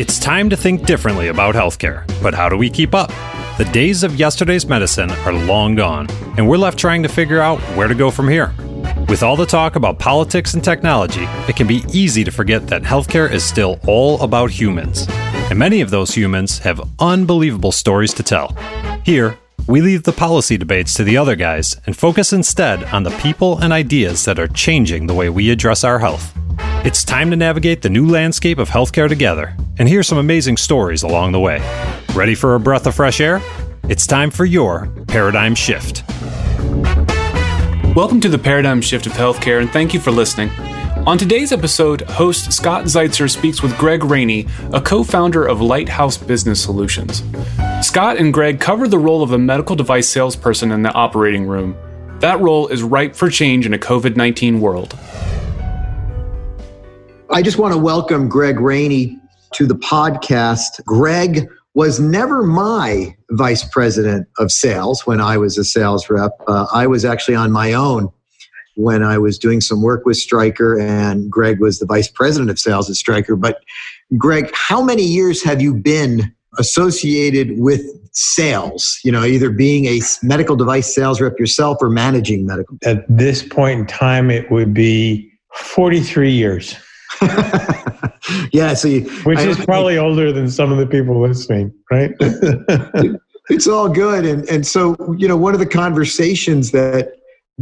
It's time to think differently about healthcare, but how do we keep up? The days of yesterday's medicine are long gone, and we're left trying to figure out where to go from here. With all the talk about politics and technology, it can be easy to forget that healthcare is still all about humans. And many of those humans have unbelievable stories to tell. Here, we leave the policy debates to the other guys and focus instead on the people and ideas that are changing the way we address our health. It's time to navigate the new landscape of healthcare together and hear some amazing stories along the way. Ready for a breath of fresh air? It's time for your paradigm shift. Welcome to the paradigm shift of healthcare, and thank you for listening. On today's episode, host Scott Zeitzer speaks with Greg Rainey, a co founder of Lighthouse Business Solutions. Scott and Greg cover the role of a medical device salesperson in the operating room. That role is ripe for change in a COVID 19 world. I just want to welcome Greg Rainey to the podcast. Greg was never my vice president of sales when I was a sales rep. Uh, I was actually on my own when I was doing some work with Stryker, and Greg was the vice president of sales at Stryker. But, Greg, how many years have you been associated with sales? You know, either being a medical device sales rep yourself or managing medical. At this point in time, it would be 43 years. yeah, so you, which I, is probably I, older than some of the people listening, right? it's all good, and and so you know, one of the conversations that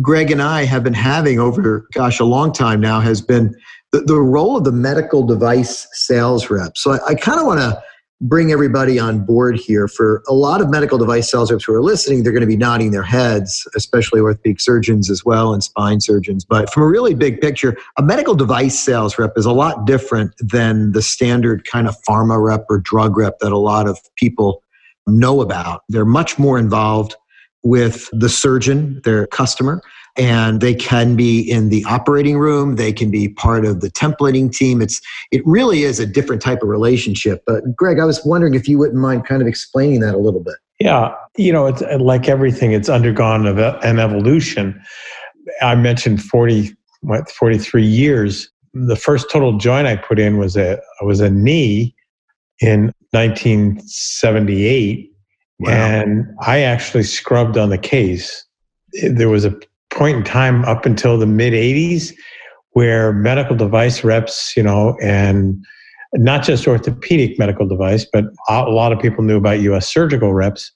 Greg and I have been having over, gosh, a long time now has been the, the role of the medical device sales rep. So I, I kind of want to bring everybody on board here. For a lot of medical device sales reps who are listening they're going to be nodding their heads especially orthopedic surgeons as well and spine surgeons. But from a really big picture a medical device sales rep is a lot different than the standard kind of pharma rep or drug rep that a lot of people know about. They're much more involved with the surgeon their customer and they can be in the operating room they can be part of the templating team. It's it really is a different type of relationship but greg i was wondering if you wouldn't mind kind of explaining that a little bit. Yeah you know it's like everything it's undergone an evolution. I mentioned 40 what 43 years. The first total joint i put in was a was a knee in 1978 wow. and i actually scrubbed on the case. There was a point in time up until the mid 80s where medical device reps, you know, and not just orthopedic medical device, but a lot of people knew about US surgical reps.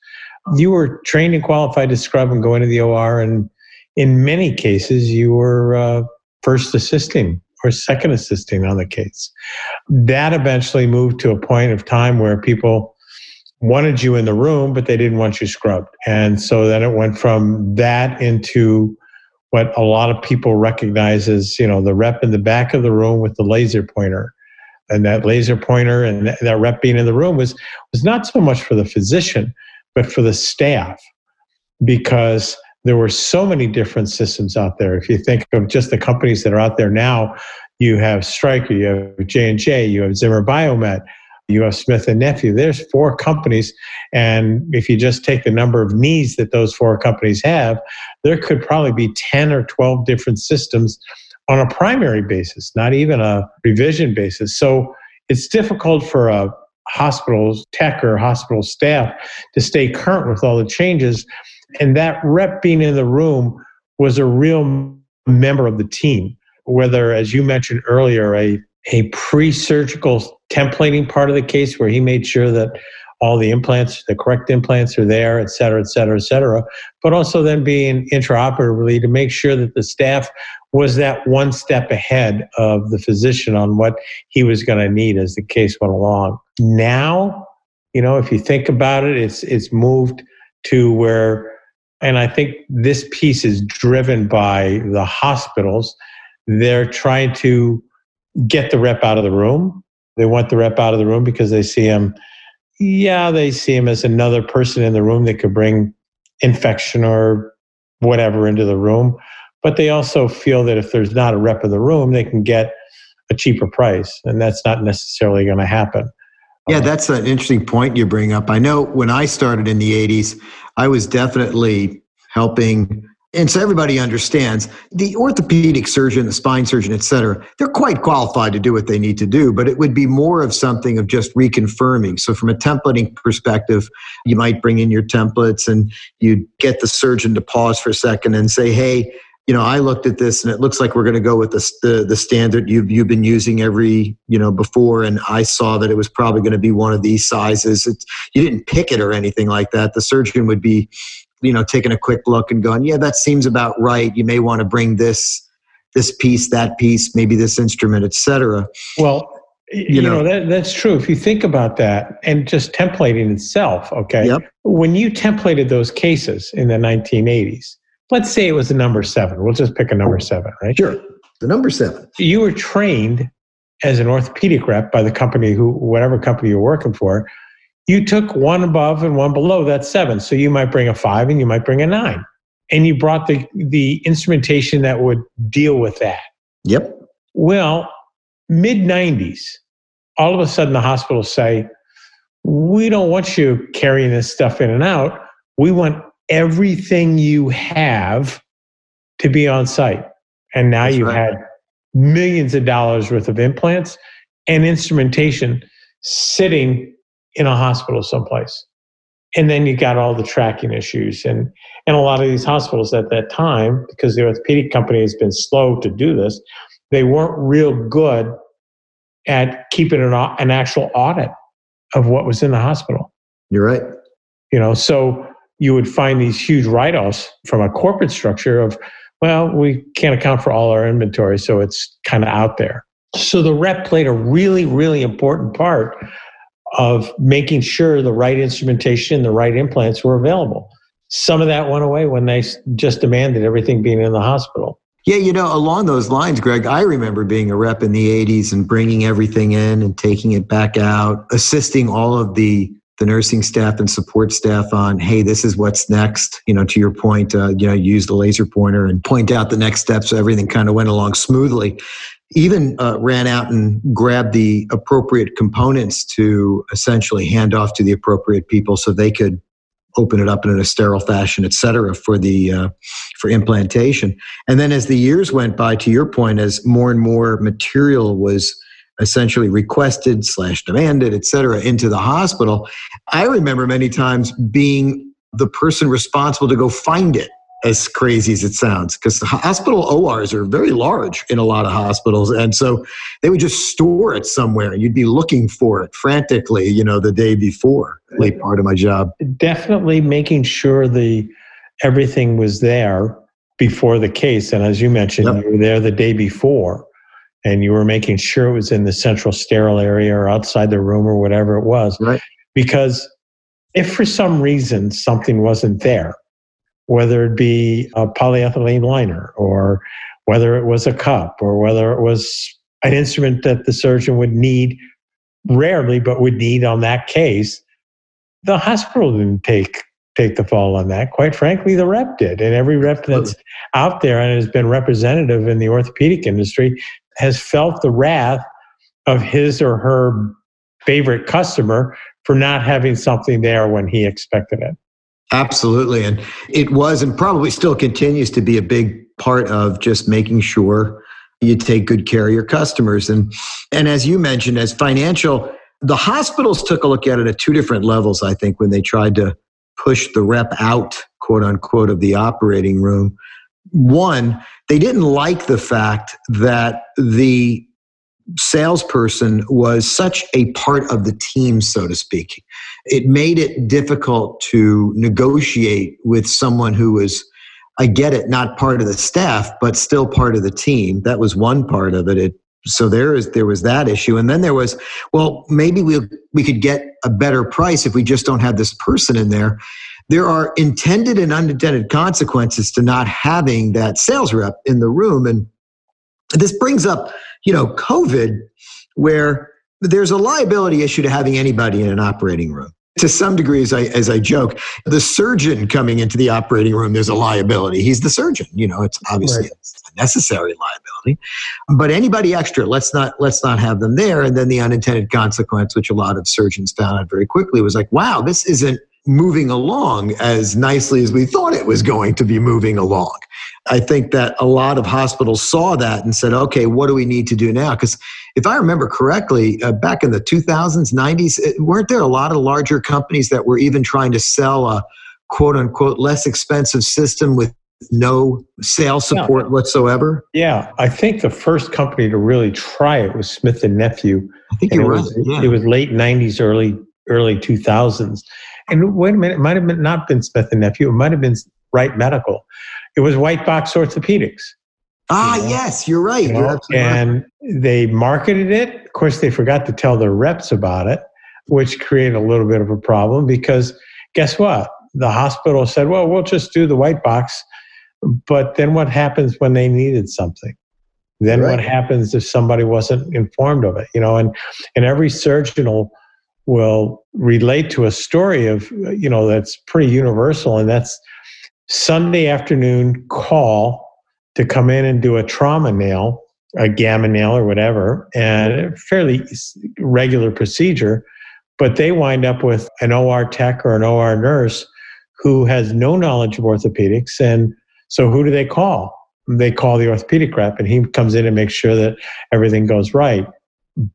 You were trained and qualified to scrub and go into the OR. And in many cases, you were uh, first assisting or second assisting on the case. That eventually moved to a point of time where people wanted you in the room, but they didn't want you scrubbed. And so then it went from that into what a lot of people recognize as you know the rep in the back of the room with the laser pointer. And that laser pointer and that rep being in the room was was not so much for the physician but for the staff. Because there were so many different systems out there. If you think of just the companies that are out there now you have Stryker you have j&j you have zimmer biomet have Smith and Nephew. There's four companies, and if you just take the number of needs that those four companies have, there could probably be 10 or 12 different systems on a primary basis, not even a revision basis. So it's difficult for a hospital's tech or hospital staff to stay current with all the changes. And that rep being in the room was a real member of the team, whether, as you mentioned earlier, a a pre-surgical templating part of the case where he made sure that all the implants, the correct implants are there, et cetera, et cetera, et cetera. But also then being intraoperatively to make sure that the staff was that one step ahead of the physician on what he was going to need as the case went along. Now, you know, if you think about it, it's it's moved to where, and I think this piece is driven by the hospitals. They're trying to get the rep out of the room. They want the rep out of the room because they see him, yeah, they see him as another person in the room that could bring infection or whatever into the room. But they also feel that if there's not a rep in the room, they can get a cheaper price. And that's not necessarily going to happen. Yeah, that's an interesting point you bring up. I know when I started in the 80s, I was definitely helping And so everybody understands the orthopedic surgeon, the spine surgeon, et cetera, they're quite qualified to do what they need to do, but it would be more of something of just reconfirming. So from a templating perspective, you might bring in your templates and you get the surgeon to pause for a second and say, hey, you know, I looked at this and it looks like we're going to go with the, the, the standard you've you've been using every you know before, and I saw that it was probably going to be one of these sizes. It's, you didn't pick it or anything like that. The surgeon would be, you know, taking a quick look and going, yeah, that seems about right. You may want to bring this this piece, that piece, maybe this instrument, etc. Well, you, you know, know that, that's true. If you think about that, and just templating itself, okay. Yep. When you templated those cases in the 1980s let's say it was a number seven. We'll just pick a number seven, right? Sure. The number seven. You were trained as an orthopedic rep by the company who, whatever company you're working for. You took one above and one below that's seven. So you might bring a five and you might bring a nine. And you brought the, the instrumentation that would deal with that. Yep. Well, mid 90s, all of a sudden the hospitals say, we don't want you carrying this stuff in and out. We want everything you have to be on site. And now That's you've right. had millions of dollars worth of implants and instrumentation sitting in a hospital someplace. And then you got all the tracking issues. And, and a lot of these hospitals at that time, because the orthopedic company has been slow to do this, they weren't real good at keeping an, an actual audit of what was in the hospital. You're right. You know, so you would find these huge write offs from a corporate structure of, well, we can't account for all our inventory, so it's kind of out there. So the rep played a really, really important part of making sure the right instrumentation, the right implants were available. Some of that went away when they just demanded everything being in the hospital. Yeah, you know, along those lines, Greg, I remember being a rep in the 80s and bringing everything in and taking it back out, assisting all of the the nursing staff and support staff on, hey, this is what's next. You know, to your point, uh, you know, use the laser pointer and point out the next steps so everything kind of went along smoothly. Even uh, ran out and grabbed the appropriate components to essentially hand off to the appropriate people so they could open it up in a sterile fashion, et cetera, for the uh, for implantation. And then as the years went by, to your point, as more and more material was essentially requested slash demanded, et cetera, into the hospital. I remember many times being the person responsible to go find it as crazy as it sounds, because the hospital ORs are very large in a lot of hospitals. And so they would just store it somewhere and you'd be looking for it frantically, you know, the day before. Late part of my job. Definitely making sure the everything was there before the case. And as you mentioned, yep. you were there the day before and you were making sure it was in the central sterile area or outside the room or whatever it was. Right. Because if for some reason something wasn't there, whether it be a polyethylene liner or whether it was a cup or whether it was an instrument that the surgeon would need rarely but would need on that case, the hospital didn't take take the fall on that. Quite frankly, the rep did. And every rep that's out there and has been representative in the orthopedic industry has felt the wrath of his or her favorite customer for not having something there when he expected it. Absolutely. And it was and probably still continues to be a big part of just making sure you take good care of your customers. And and as you mentioned, as financial, the hospitals took a look at it at two different levels, I think, when they tried to push the rep out, quote unquote, of the operating room. One, they didn't like the fact that the salesperson was such a part of the team, so to speak. It made it difficult to negotiate with someone who was, I get it, not part of the staff, but still part of the team. That was one part of it. it so there is there was that issue, and then there was, well, maybe we we could get a better price if we just don't have this person in there there are intended and unintended consequences to not having that sales rep in the room. And this brings up, you know, COVID, where there's a liability issue to having anybody in an operating room. To some degree, as I, as I joke, the surgeon coming into the operating room, there's a liability. He's the surgeon. You know, it's obviously right. a necessary liability. But anybody extra, let's not let's not have them there. And then the unintended consequence, which a lot of surgeons found out very quickly, was like, wow, this isn't moving along as nicely as we thought it was going to be moving along. I think that a lot of hospitals saw that and said, okay, what do we need to do now? Because if I remember correctly, uh, back in the 2000s, 90s, it, weren't there a lot of larger companies that were even trying to sell a quote unquote less expensive system with no sales support yeah. whatsoever? Yeah, I think the first company to really try it was Smith and Nephew. I think you're right. Was, yeah. It was late 90s, early early 2000s. And wait a minute, it might have been not been Smith and Nephew. It might have been Wright Medical. It was White Box Orthopedics. Ah, you know? yes, you're right. You know? You're and right. they marketed it. Of course, they forgot to tell their reps about it, which created a little bit of a problem because guess what? The hospital said, well, we'll just do the white box. But then what happens when they needed something? Then right. what happens if somebody wasn't informed of it? You know, and, and every surgeon will, relate to a story of, you know, that's pretty universal. And that's Sunday afternoon call to come in and do a trauma nail, a gamma nail or whatever, and fairly regular procedure. But they wind up with an OR tech or an OR nurse who has no knowledge of orthopedics. And so who do they call? They call the orthopedic rep and he comes in and makes sure that everything goes right.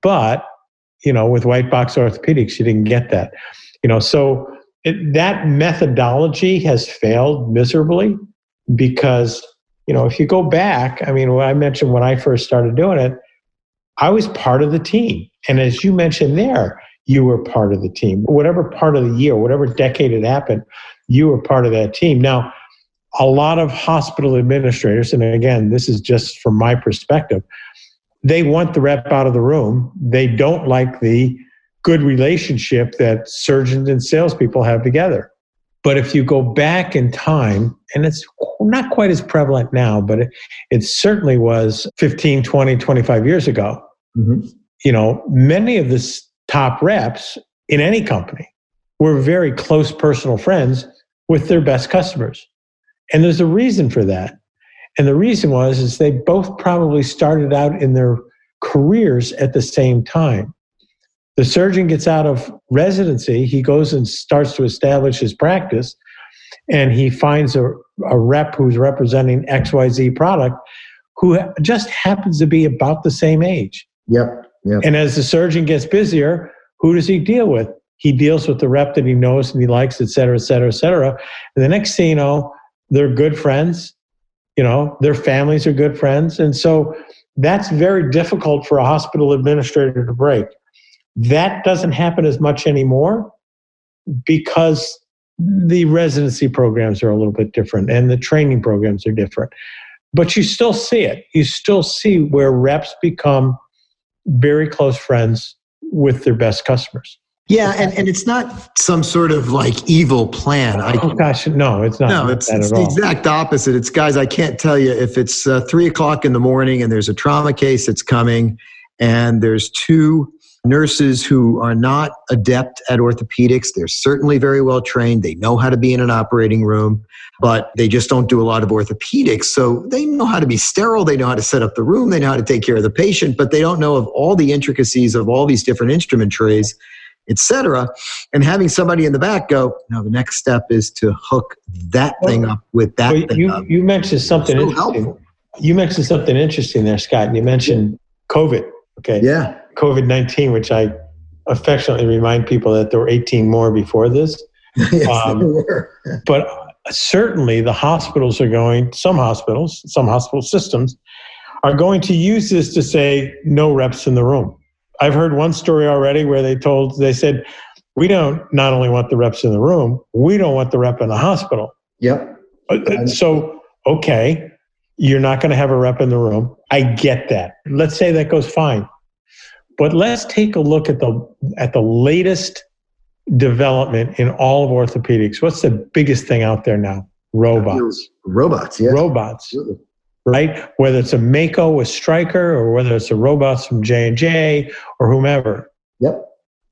But, you know, with white box orthopedics, you didn't get that. You know, so it, that methodology has failed miserably because you know if you go back i mean i mentioned when i first started doing it i was part of the team and as you mentioned there you were part of the team whatever part of the year whatever decade it happened you were part of that team now a lot of hospital administrators and again this is just from my perspective they want the rep out of the room they don't like the good relationship that surgeons and salespeople have together. But if you go back in time, and it's not quite as prevalent now, but it, it certainly was 15, 20, 25 years ago. Mm-hmm. You know, many of the top reps in any company were very close personal friends with their best customers. And there's a reason for that. And the reason was is they both probably started out in their careers at the same time. The surgeon gets out of residency, he goes and starts to establish his practice, and he finds a, a rep who's representing XYZ product who just happens to be about the same age. Yep. Yep. And as the surgeon gets busier, who does he deal with? He deals with the rep that he knows and he likes, et cetera, et cetera, et cetera. And the next thing you know, they're good friends. You know, their families are good friends. And so that's very difficult for a hospital administrator to break. That doesn't happen as much anymore because the residency programs are a little bit different and the training programs are different. But you still see it. You still see where reps become very close friends with their best customers. Yeah, and, and it's not some sort of like evil plan. I, oh gosh, no, it's not. No, it's, it's the exact opposite. It's guys, I can't tell you if it's uh, three o'clock in the morning and there's a trauma case that's coming, and there's two nurses who are not adept at orthopedics. They're certainly very well trained. They know how to be in an operating room, but they just don't do a lot of orthopedics. So they know how to be sterile. They know how to set up the room. They know how to take care of the patient, but they don't know of all the intricacies of all these different instrument trays, etc. And having somebody in the back go, no, the next step is to hook that thing up with that well, thing you, up. You mentioned something so interesting. Helpful. You mentioned something interesting there, Scott. And you mentioned COVID. Okay. Yeah. COVID 19, which I affectionately remind people that there were 18 more before this. yes, um, there were. but certainly the hospitals are going, some hospitals, some hospital systems are going to use this to say no reps in the room. I've heard one story already where they told, they said, we don't not only want the reps in the room, we don't want the rep in the hospital. Yep. Uh, so, okay, you're not going to have a rep in the room. I get that. Let's say that goes fine. But let's take a look at the at the latest development in all of orthopedics. What's the biggest thing out there now? Robots. Robots, yeah. Robots. Right? Whether it's a Mako with Stryker or whether it's a robots from J and J or whomever. Yep.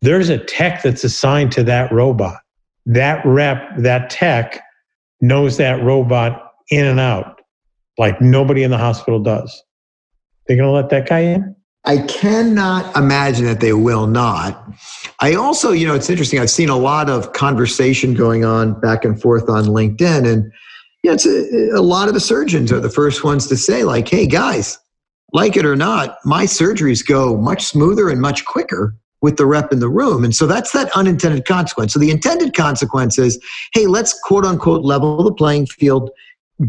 There's a tech that's assigned to that robot. That rep, that tech knows that robot in and out, like nobody in the hospital does. They're going to let that guy in? I cannot imagine that they will not. I also, you know, it's interesting. I've seen a lot of conversation going on back and forth on LinkedIn, and yeah, it's a, a lot of the surgeons are the first ones to say, like, "Hey, guys, like it or not, my surgeries go much smoother and much quicker with the rep in the room. And so that's that unintended consequence. So the intended consequence is hey, let's quote unquote level the playing field,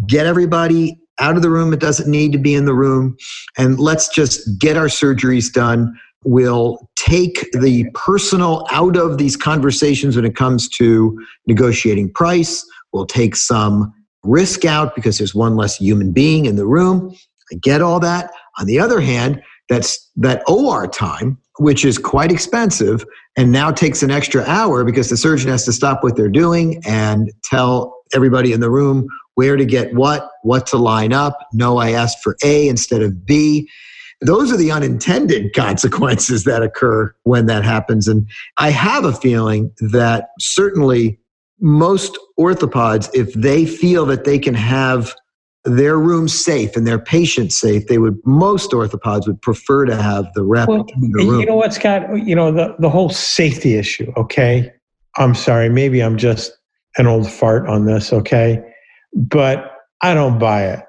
get everybody out of the room that doesn't need to be in the room, and let's just get our surgeries done. We'll take the personal out of these conversations when it comes to negotiating price. We'll take some risk out because there's one less human being in the room. I get all that. On the other hand, that's that OR time, which is quite expensive and now takes an extra hour because the surgeon has to stop what they're doing and tell everybody in the room where to get what, what to line up. No, I asked for A instead of B. Those are the unintended consequences that occur when that happens. And I have a feeling that certainly most orthopods, if they feel that they can have their room safe and their patients safe, they would most orthopods would prefer to have the rep well, in the room. You know what, Scott? You know the the whole safety issue. Okay, I'm sorry. Maybe I'm just an old fart on this. Okay, but I don't buy it.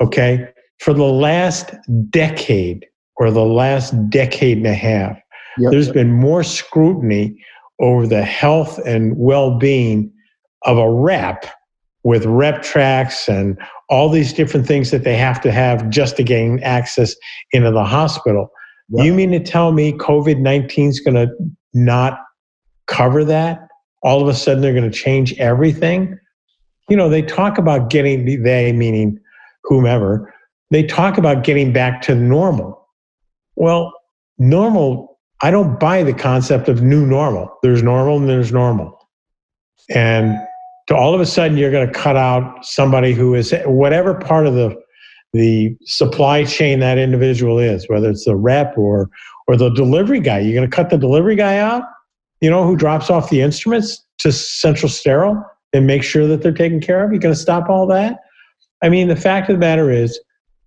Okay, for the last decade or the last decade and a half, yep. there's been more scrutiny over the health and well-being of a rep with Reptrax and all these different things that they have to have just to gain access into the hospital. Yep. You mean to tell me COVID 19 is going to not cover that? All of a sudden, they're going to change everything? You know, they talk about getting, they meaning whomever, they talk about getting back to normal. Well, normal, I don't buy the concept of new normal. There's normal and there's normal. And to all of a sudden you're going to cut out somebody who is whatever part of the the supply chain that individual is, whether it's the rep or or the delivery guy. You're going to cut the delivery guy out, you know, who drops off the instruments to central sterile and make sure that they're taken care of. You're going to stop all that. I mean, the fact of the matter is,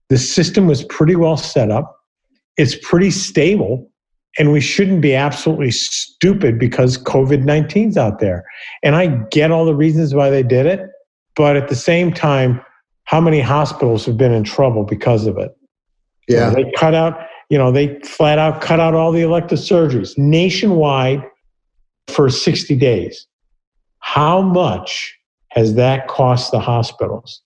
the system was pretty well set up. It's pretty stable and we shouldn't be absolutely stupid because COVID 19's out there. And I get all the reasons why they did it, but at the same time, how many hospitals have been in trouble because of it? Yeah. You know, they cut out, you know, they flat out cut out all the elective surgeries nationwide for 60 days. How much has that cost the hospitals?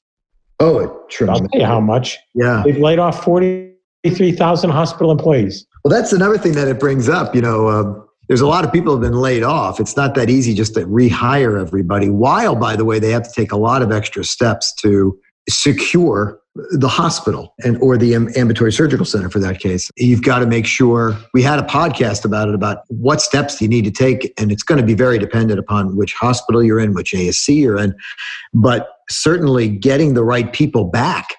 Oh, true. I'll tell you how much. Yeah. They've laid off 43,000 hospital employees. Well, that's another thing that it brings up. You know, uh, there's a lot of people have been laid off. It's not that easy just to rehire everybody. While, by the way, they have to take a lot of extra steps to secure the hospital and or the ambulatory surgical center for that case you've got to make sure we had a podcast about it about what steps you need to take and it's going to be very dependent upon which hospital you're in which asc you're in but certainly getting the right people back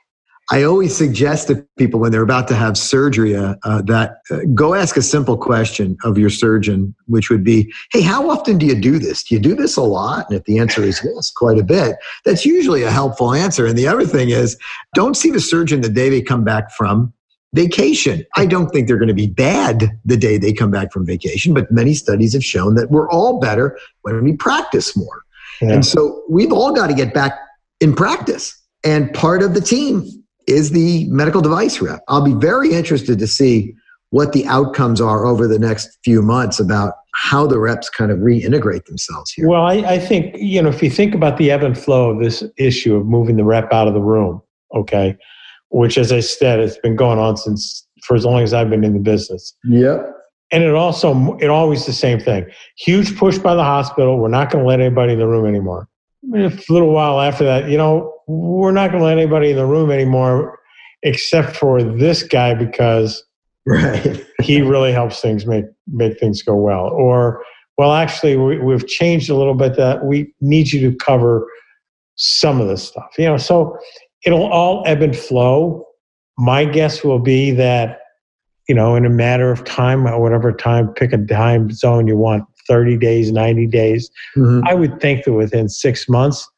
I always suggest to people when they're about to have surgery uh, uh, that uh, go ask a simple question of your surgeon, which would be, Hey, how often do you do this? Do you do this a lot? And if the answer is yes, quite a bit, that's usually a helpful answer. And the other thing is, don't see the surgeon the day they come back from vacation. I don't think they're going to be bad the day they come back from vacation, but many studies have shown that we're all better when we practice more. Yeah. And so we've all got to get back in practice. And part of the team is the medical device rep. I'll be very interested to see what the outcomes are over the next few months about how the reps kind of reintegrate themselves here. Well, I, I, think, you know, if you think about the ebb and flow of this issue of moving the rep out of the room, okay, which, as I said, it's been going on since for as long as I've been in the business. Yep. And it also, it always the same thing. Huge push by the hospital. We're not going to let anybody in the room anymore. A little while after that, you know, we're not going to let anybody in the room anymore except for this guy because right. he really helps things make make things go well. Or well, actually, we, we've changed a little bit that we need you to cover some of this stuff. You know, so it'll all ebb and flow. My guess will be that you know, in a matter of time, whatever time, pick a time zone you want 30 days, 90 days. Mm-hmm. I would think that within six months,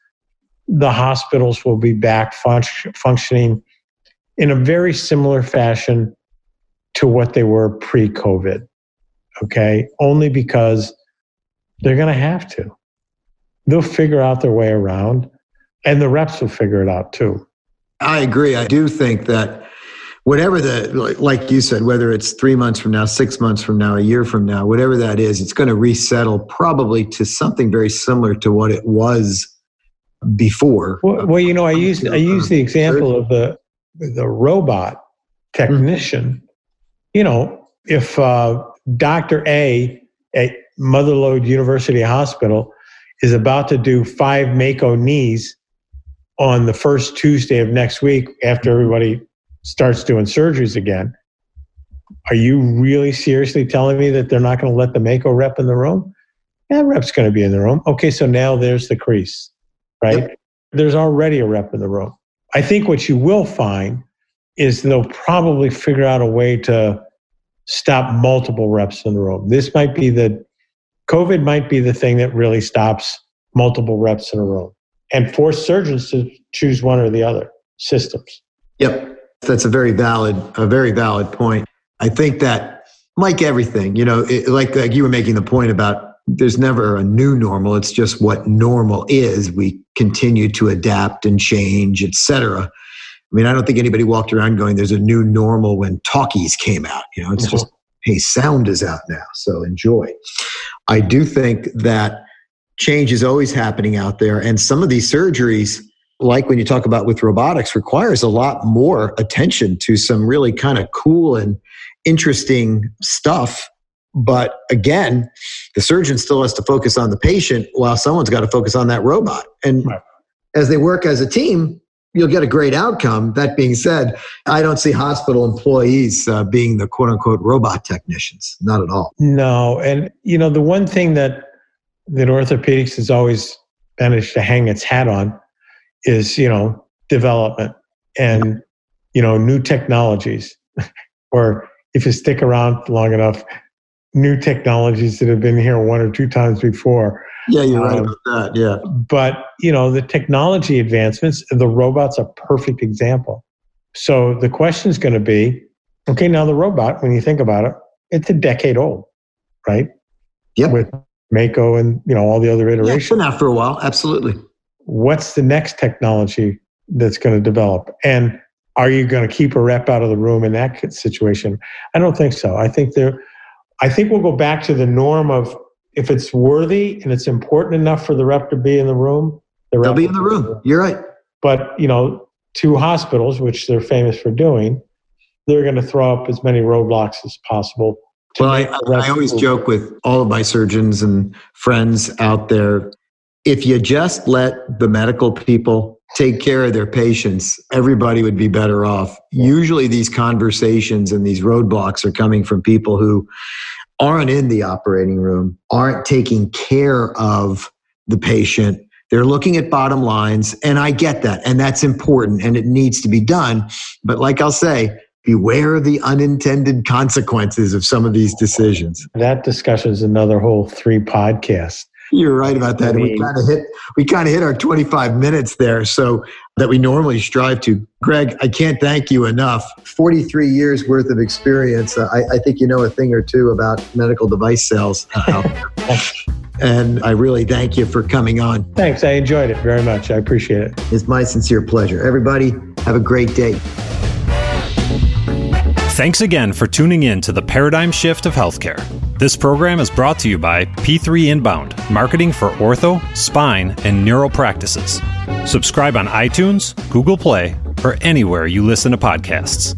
the hospitals will be back fun- functioning in a very similar fashion to what they were pre COVID. okay? Only because they're going to have to. They'll figure out their way around, and the reps will figure it out too. I agree. I do think that whatever the, like you said, whether it's three months from now, six months from now, a year from now, whatever that is, it's going to resettle probably to something very similar to what it was before. Well, well you know, I used I used the example of the the robot technician. You know, if uh, Doctor A at Motherlode University Hospital is about to do five Mako knees on the first Tuesday of next week after everybody starts doing surgeries again. Are you really seriously telling me that they're not going to let the Mako rep in the room? Yeah, rep's going to be in the room. Okay, so now there's the crease, right? Yep. There's already a rep in the room. I think what you will find is they'll probably figure out a way to stop multiple reps in the room. This might be the COVID might be the thing that really stops multiple reps in a room and force surgeons to choose one or the other systems. Yep. That's a very valid, a very valid point. I think that, like everything, you know, it, like like you were making the point about there's never a new normal. It's just what normal is. We continue to adapt and change, etc. I mean, I don't think anybody walked around going, "There's a new normal" when talkies came out. You know, it's mm-hmm. just, hey, sound is out now, so enjoy. I do think that change is always happening out there, and some of these surgeries like when you talk about with robotics requires a lot more attention to some really kind of cool and interesting stuff. But again the surgeon still has to focus on the patient while someone's got to focus on that robot. And right. as they work as a team you'll get a great outcome. That being said i don't see hospital employees uh, being the quote unquote robot technicians. Not at all. No and you know the one thing that that orthopedics has always managed to hang its hat on is you know development and you know new technologies. Or if you stick around long enough new technologies that have been here one or two times before. Yeah you're um, right about that yeah. but you know the technology advancements the robot's a perfect example. So the question is going to be okay now the robot when you think about it it's a decade old right? Yeah with mako and you know all the other iterations yeah, been out for a while absolutely what's the next technology that's going to develop? And are you going to keep a rep out of the room in that situation? I don't think so. I think there, I think we'll go back to the norm of if it's worthy and it's important enough for the rep to be in the room, the they'll be in the room. You're right. But you know, two hospitals, which they're famous for doing, they're going to throw up as many roadblocks as possible. Well, I, I always joke with all of my surgeons and friends out there if you just let the medical people take care of their patients, everybody would be better off. Usually, these conversations and these roadblocks are coming from people who aren't in the operating room, aren't taking care of the patient. They're looking at bottom lines, and I get that, and that's important, and it needs to be done. But like I'll say, beware of the unintended consequences of some of these decisions. That discussion is another whole three podcasts. You're right about that. And we kind of hit we kind of hit our 25 minutes there, so that we normally strive to. Greg, I can't thank you enough. 43 years worth of experience. Uh, I, I, think you know a thing or two about medical device sales. and I really thank you for coming on. Thanks. I enjoyed it very much. I appreciate it. It's my sincere pleasure. Everybody, have a great day. Thanks again for tuning in to the paradigm shift of healthcare. This program is brought to you by P3 Inbound, marketing for ortho, spine, and neural practices. Subscribe on iTunes, Google Play, or anywhere you listen to podcasts.